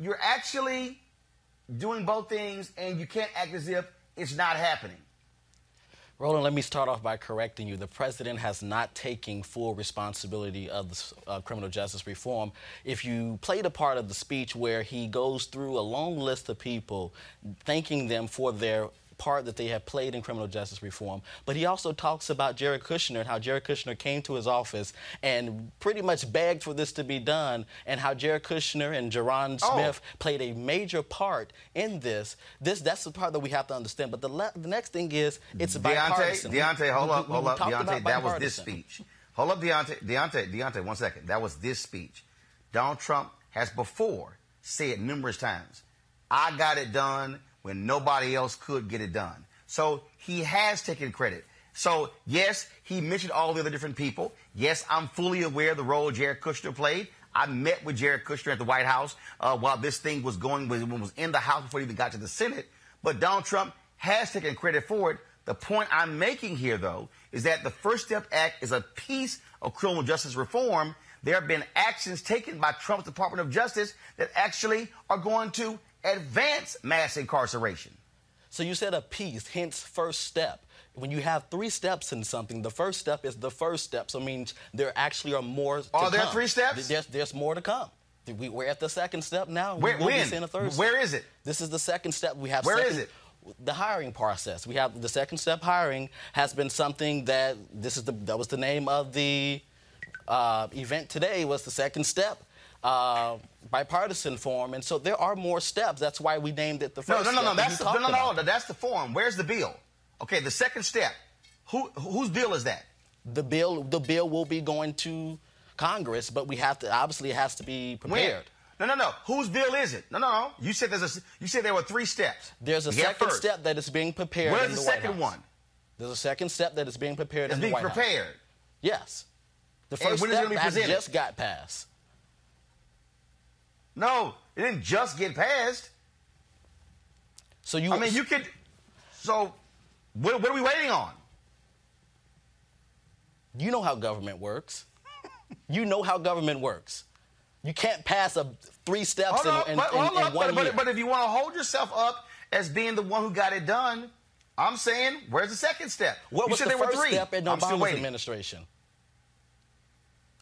you're actually doing both things and you can't act as if it's not happening. Roland, let me start off by correcting you. The president has not taken full responsibility of the uh, criminal justice reform. If you played a part of the speech where he goes through a long list of people, thanking them for their part that they have played in criminal justice reform. But he also talks about Jared Kushner and how Jared Kushner came to his office and pretty much begged for this to be done, and how Jared Kushner and Ja'Ron Oh. Smith played a major part in this. This that's the part that we have to understand. But the, the next thing is it's about Diante, bipartisan. Diante, hold we- up, we- hold we up, Diante. That was this speech. Hold up, Diante, Diante, Diante. One second. That was this speech. Donald Trump has before said numerous times, "I got it done when nobody else could get it done." So he has taken credit. So yes, he mentioned all the other different people. Yes, I'm fully aware of the role Jared Kushner played. I met with Jared Kushner at the White House uh, while this thing was going, when was in the House before he even got to the Senate. But Donald Trump has taken credit for it. The point I'm making here, though, is that the First Step Act is a piece of criminal justice reform. There have been actions taken by Trump's Department of Justice that actually are going to advance mass incarceration. So you said a piece, hence first step. When you have three steps in something, the first step is the first step. So it means there actually are more. To Are there come. three steps? There's, there's more to come. We, we're at the second step now. Where- we will when? be seeing a third Where step. is it? This is the second step. We have. Where second, is it? The hiring process. We have the second step. Hiring has been something that this is the that was the name of the uh, event today. Was the second step. Uh, bipartisan form, and so there are more steps. That's why we named it the first. no, no, step no. That's the, no, talked no, no. That's the form. Where's the bill? Okay, the second step. Who whose bill is that? The bill, the bill will be going to Congress, but we have to obviously it has to be prepared. When? No, no, no. Whose bill is it? No, no, no. You said there's a. You said there were three steps. There's a second first. step that is being prepared. Where's the the second one? There's a second step that is being prepared It's being White House. prepared. Yes. The first when is it step be that presented? just got passed. No, it didn't just get passed. So you. I mean, you could. So, what, what are we waiting on? You know how government works. you know how government works. You can't pass a three steps Hold up, in, in, but, in- hold in up, one but, year. but, but if you want to hold yourself up as being the one who got it done, I'm saying, where's the second step? what you was said the there were first three. step in I'm Obama's administration?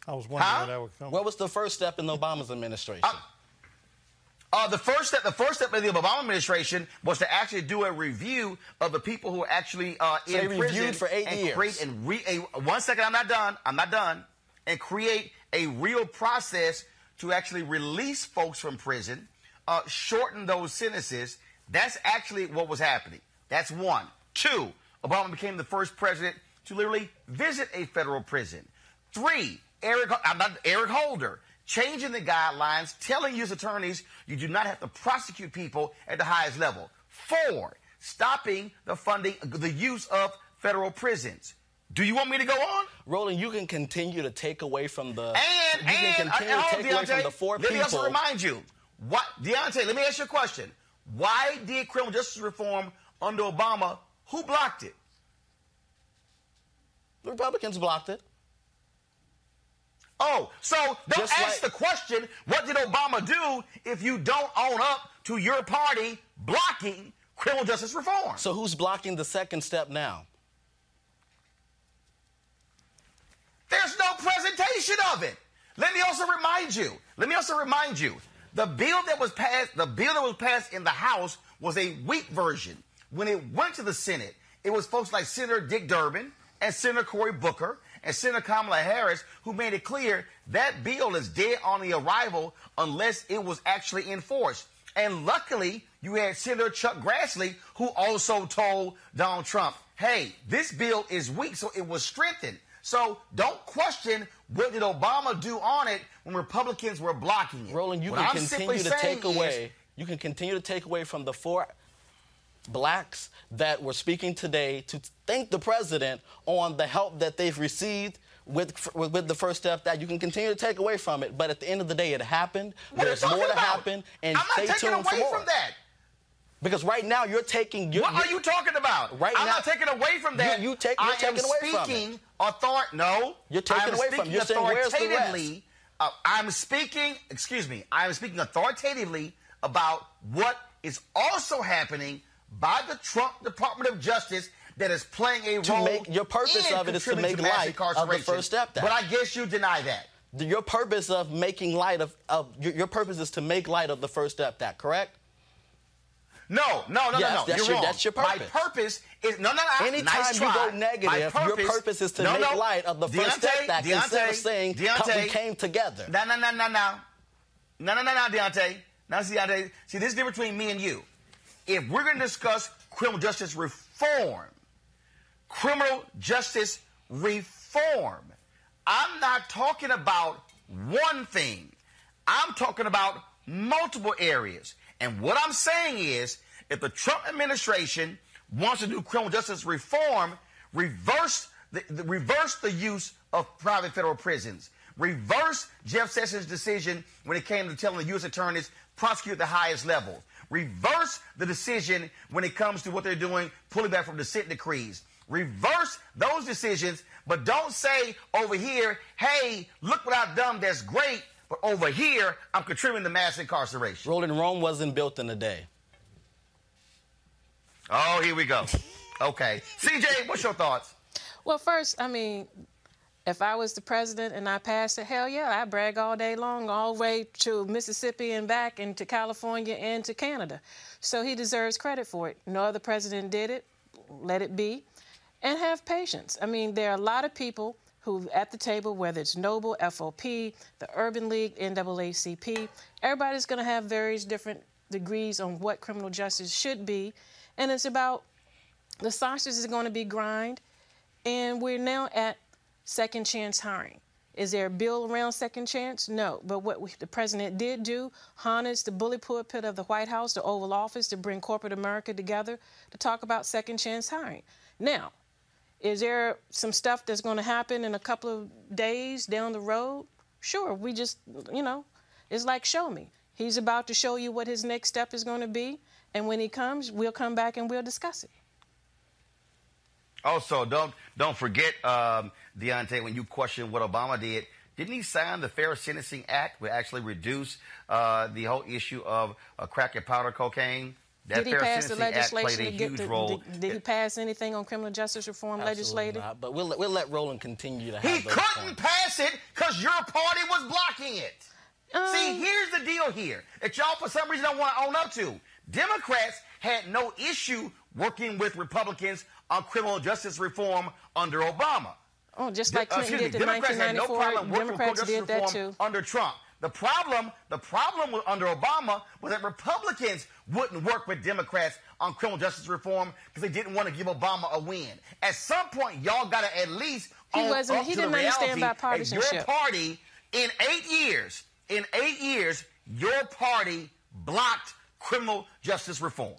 I was wondering Huh? where that would come. What was the first step in Obama's administration? Uh, Uh, the first step, the first step of the Obama administration was to actually do a review of the people who are actually uh, So in prison for eight and years. create and re- a, one second. I'm not done. I'm not done. And create a real process to actually release folks from prison, uh, shorten those sentences. That's actually what was happening. That's one. Two. Obama became the first president to literally visit a federal prison. Three. Eric, I'm not Eric Holder changing the guidelines, telling U.S. attorneys you do not have to prosecute people at the highest level. Four, stopping the funding, the use of federal prisons. Do you want me to go on? Roland, you can continue to take away from the. And, you can and, continue uh, to take away from the four let people. me also remind you, what, Diante, let me ask you a question. Why did criminal justice reform under Obama, who blocked it? The Republicans blocked it. Oh, so don't Just ask like- the question, what did Obama do if you don't own up to your party blocking criminal justice reform? So who's blocking the second step now? There's no presentation of it. Let me also remind you. Let me also remind you. The bill that was passed, the bill that was passed in the House was a weak version. When it went to the Senate, it was folks like Senator Dick Durbin and Senator Cory Booker and Senator Kamala Harris who made it clear that bill is dead on the arrival unless it was actually enforced. And luckily, you had Senator Chuck Grassley who also told Donald Trump, hey, this bill is weak, so it was strengthened. So don't question what did Obama do on it when Republicans were blocking it. Roland, you What can I'm continue to take away. You can continue to take away from the four blacks that were speaking today to thank the president on the help that they've received with, with, with the first step that you can continue to take away from it. But at the end of the day, it happened. What There's more to about? happen, and I'm not stay taking tuned for away more. from that. Because right now you're taking. You're, What are you talking about? Right I'm now, not taking away from that. You, you take, you're I taking am away from it. speaking author- No, You're taking away from it. You're saying, where's the rest? authoritatively. Uh, I'm speaking. Excuse me. I am speaking authoritatively about what is also happening by the Trump Department of Justice that is playing a To role. make- your purpose in of it is to make mass light of the. First Step Act. But I guess you deny that. Your purpose of making light of, of your, your purpose is to make light of the First Step Act, correct? No, no, no, Yes, no, no. that's You're your- wrong. that's your purpose. My purpose is no, no, no. Anytime nice you try. go negative, My your purpose is to no, make no. light of the First Diante, Step Act instead of saying Diante, we came together. No, no, no, no, no, no, no, no, no, Diante. Now, see, Diante. See, this is the difference between me and you. If we're going to discuss criminal justice reform, criminal justice reform, I'm not talking about one thing. I'm talking about multiple areas. And what I'm saying is, if the Trump administration wants to do criminal justice reform, reverse the, the reverse the use of private federal prisons. Reverse Jeff Sessions' decision when it came to telling the U.S. attorneys prosecute the highest level. Reverse the decision when it comes to what they're doing, pulling back from dissent decrees. Reverse those decisions, but don't say over here, hey, look what I've done that's great, but over here, I'm contributing to mass incarceration. Roland Rome wasn't built in a day. Oh, here we go. Okay. CJ, what's your thoughts? Well, first, I mean, if I was the president and I passed it, hell yeah, I brag all day long, all the way to Mississippi and back, and to California and to Canada. So he deserves credit for it. No other president did it. Let it be. And have patience. I mean, there are a lot of people who at the table, whether it's Noble, FOP, the Urban League, NAACP, everybody's going to have various different degrees on what criminal justice should be. And it's about the sausage is going to be grind, and we're now at second chance hiring. Is there a bill around second chance? No. But what we, the president did do, harness the bully pulpit of the White House, the Oval Office, to bring corporate America together to talk about second chance hiring. Now, is there some stuff that's going to happen in a couple of days down the road? Sure. We just, you know, it's like show me. He's about to show you what his next step is going to be. And when he comes, we'll come back and we'll discuss it. Also, don't don't forget, um, Diante, when you question what Obama did, didn't he sign the Fair Sentencing Act, which actually reduce uh, the whole issue of uh, crack and powder cocaine? That did he pass the legislation to get the, role. did, did he pass anything on criminal justice reform Absolutely legislative? not, but we'll, let- we'll let Roland continue to have He those couldn't points. pass it because your party was blocking it. See, here's the deal here that y'all, for some reason, don't want to own up to. Democrats had no issue working with Republicans on criminal justice reform under Obama. Oh, just like uh, Clinton me, did in Democrats had no 1994. problem Democrats did that too. under Trump. The problem, the problem with, under Obama was that Republicans wouldn't work with Democrats on criminal justice reform because they didn't want to give Obama a win. At some point, y'all got to at least He own wasn't- up he to didn't the understand that Your party, in eight years, in eight years, your party blocked criminal justice reform.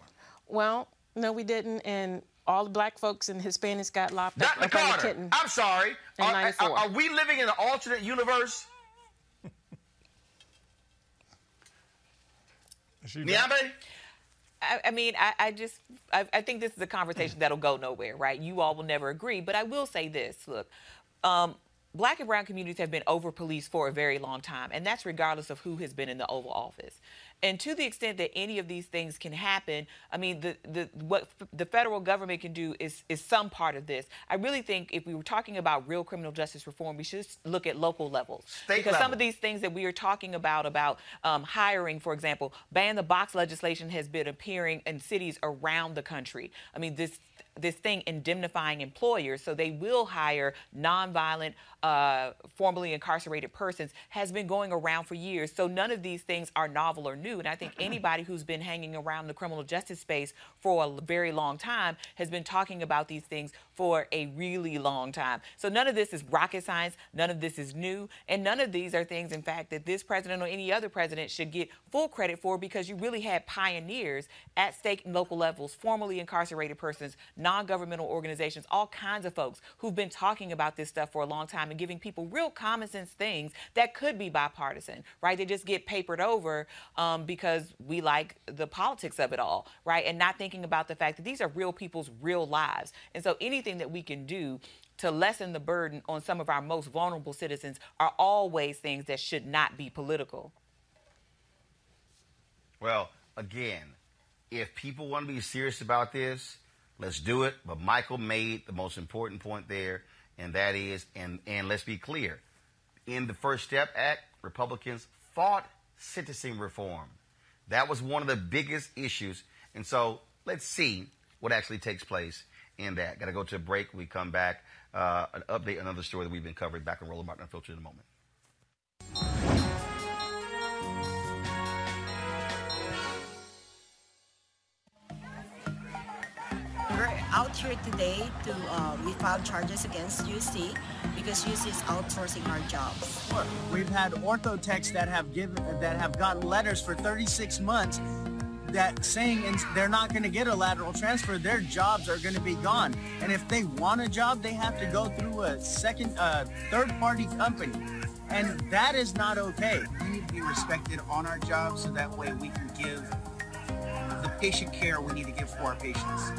Well, no, we didn't, and all the black folks and Hispanics got lopped up Dr. up under Carter, Clinton. I'm sorry. Are, are- are we living in an alternate universe? Niambi? I, I mean, I, I just, I, I think this is a conversation that'll go nowhere, right? You all will never agree, but I will say this: look, um, black and brown communities have been over policed for a very long time, and that's regardless of who has been in the Oval Office. And to the extent that any of these things can happen, I mean, the, the what f- the federal government can do is is some part of this. I really think if we were talking about real criminal justice reform, we should look at local levels State because some of these things that we are talking about about um, hiring, for example, ban the box legislation has been appearing in cities around the country. I mean, this this thing indemnifying employers so they will hire nonviolent, uh, formerly incarcerated persons has been going around for years. So none of these things are novel or new. And I think anybody who's been hanging around the criminal justice space for a very long time has been talking about these things for a really long time. So none of this is rocket science. None of this is new. And none of these are things, in fact, that this president or any other president should get full credit for because you really had pioneers at state and local levels, formerly incarcerated persons, non governmental organizations, all kinds of folks who've been talking about this stuff for a long time and giving people real common sense things that could be bipartisan, right? They just get papered over um, because we like the politics of it all, right? And not thinking about the fact that these are real people's real lives. And so anything that we can do to lessen the burden on some of our most vulnerable citizens are always things that should not be political. Well, again, if people want to be serious about this, let's do it. But Michael made the most important point there, and that is, and, and let's be clear, in the First Step Act, Republicans fought sentencing reform. That was one of the biggest issues. And so let's see what actually takes place in that. Got to go to a break. We come back. Uh, an update, another story that we've been covering back on Roland Martin Unfiltered in a moment. We're out here today to uh, we filed charges against UC because UC is outsourcing our jobs. We've had orthotechs that have given that have gotten letters for 36 months that saying and they're not going to get a lateral transfer. Their jobs are going to be gone, and if they want a job, they have to go through a second, uh, third-party company, and that is not okay. We need to be respected on our jobs so that way we can give the patient care we need to give for our patients.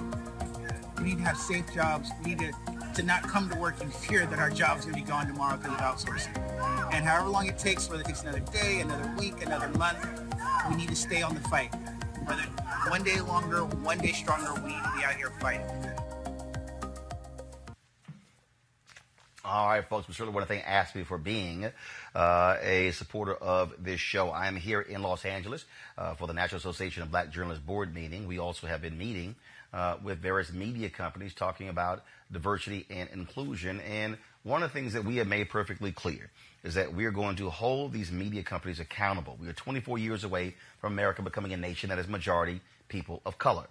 We need to have safe jobs. We need to, to not come to work in fear that our job's going to be gone tomorrow because of outsourcing. And however long it takes, whether it takes another day, another week, another month, we need to stay on the fight. Whether one day longer, one day stronger, we need to be out here fighting. All right, folks, we certainly want to thank AFSCME for being uh, a supporter of this show. I am here in Los Angeles uh, for the National Association of Black Journalists Board meeting. We also have been meeting uh, with various media companies talking about diversity and inclusion. And one of the things that we have made perfectly clear is that we are going to hold these media companies accountable. We are 24 years away from America becoming a nation that is majority people of color.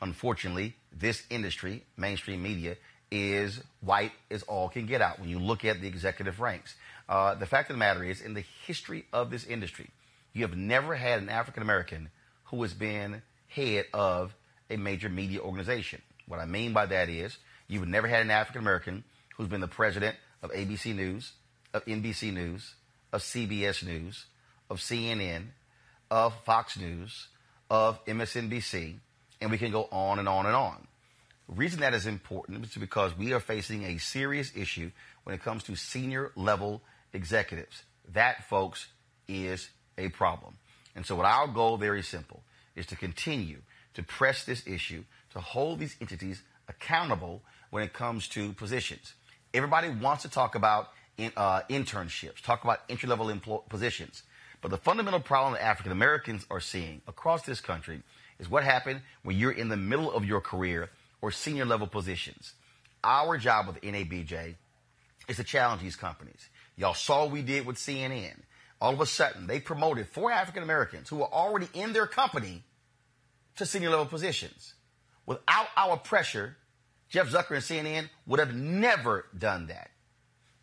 Unfortunately, this industry, mainstream media, is white as all can get out when you look at the executive ranks. Uh, the fact of the matter is, in the history of this industry, you have never had an African American who has been head of a major media organization. What I mean by that is, you've never had an African American who's been the president of ABC News, of NBC News, of CBS News, of CNN, of Fox News, of MSNBC, and we can go on and on and on. The reason that is important is because we are facing a serious issue when it comes to senior level executives. That, folks, is a problem. And so, what our goal, very simple, is to continue to press this issue, to hold these entities accountable when it comes to positions. Everybody wants to talk about in, uh, internships, talk about entry level emplo- positions. But the fundamental problem that African Americans are seeing across this country is what happened when you're in the middle of your career or senior level positions. Our job with NABJ is to challenge these companies. Y'all saw what we did with CNN. All of a sudden, they promoted four African Americans who were already in their company to senior level positions. Without our pressure, Jeff Zucker and CNN would have never done that.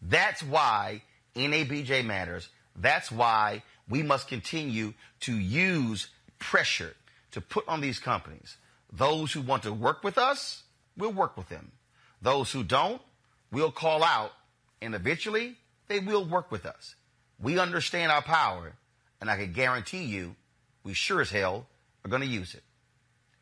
That's why NABJ matters. That's why we must continue to use pressure to put on these companies. Those who want to work with us, we'll work with them. Those who don't, we'll call out, and eventually they will work with us. We understand our power, and I can guarantee you, we sure as hell are going to use it.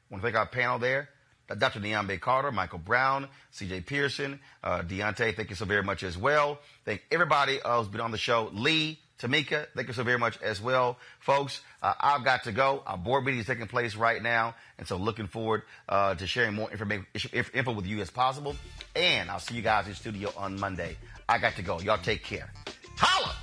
I want to thank our panel there. Uh, Dr. Niambi Carter, Michael Brown, CJ Pearson, uh, Diante, thank you so very much as well. Thank everybody uh, who's been on the show. Lee, Tamika, thank you so very much as well. Folks, uh, I've got to go. Our board meeting is taking place right now. And so looking forward uh, to sharing more information, info with you as possible. And I'll see you guys in studio on Monday. I got to go. Y'all take care. Holla!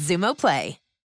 Xumo Play.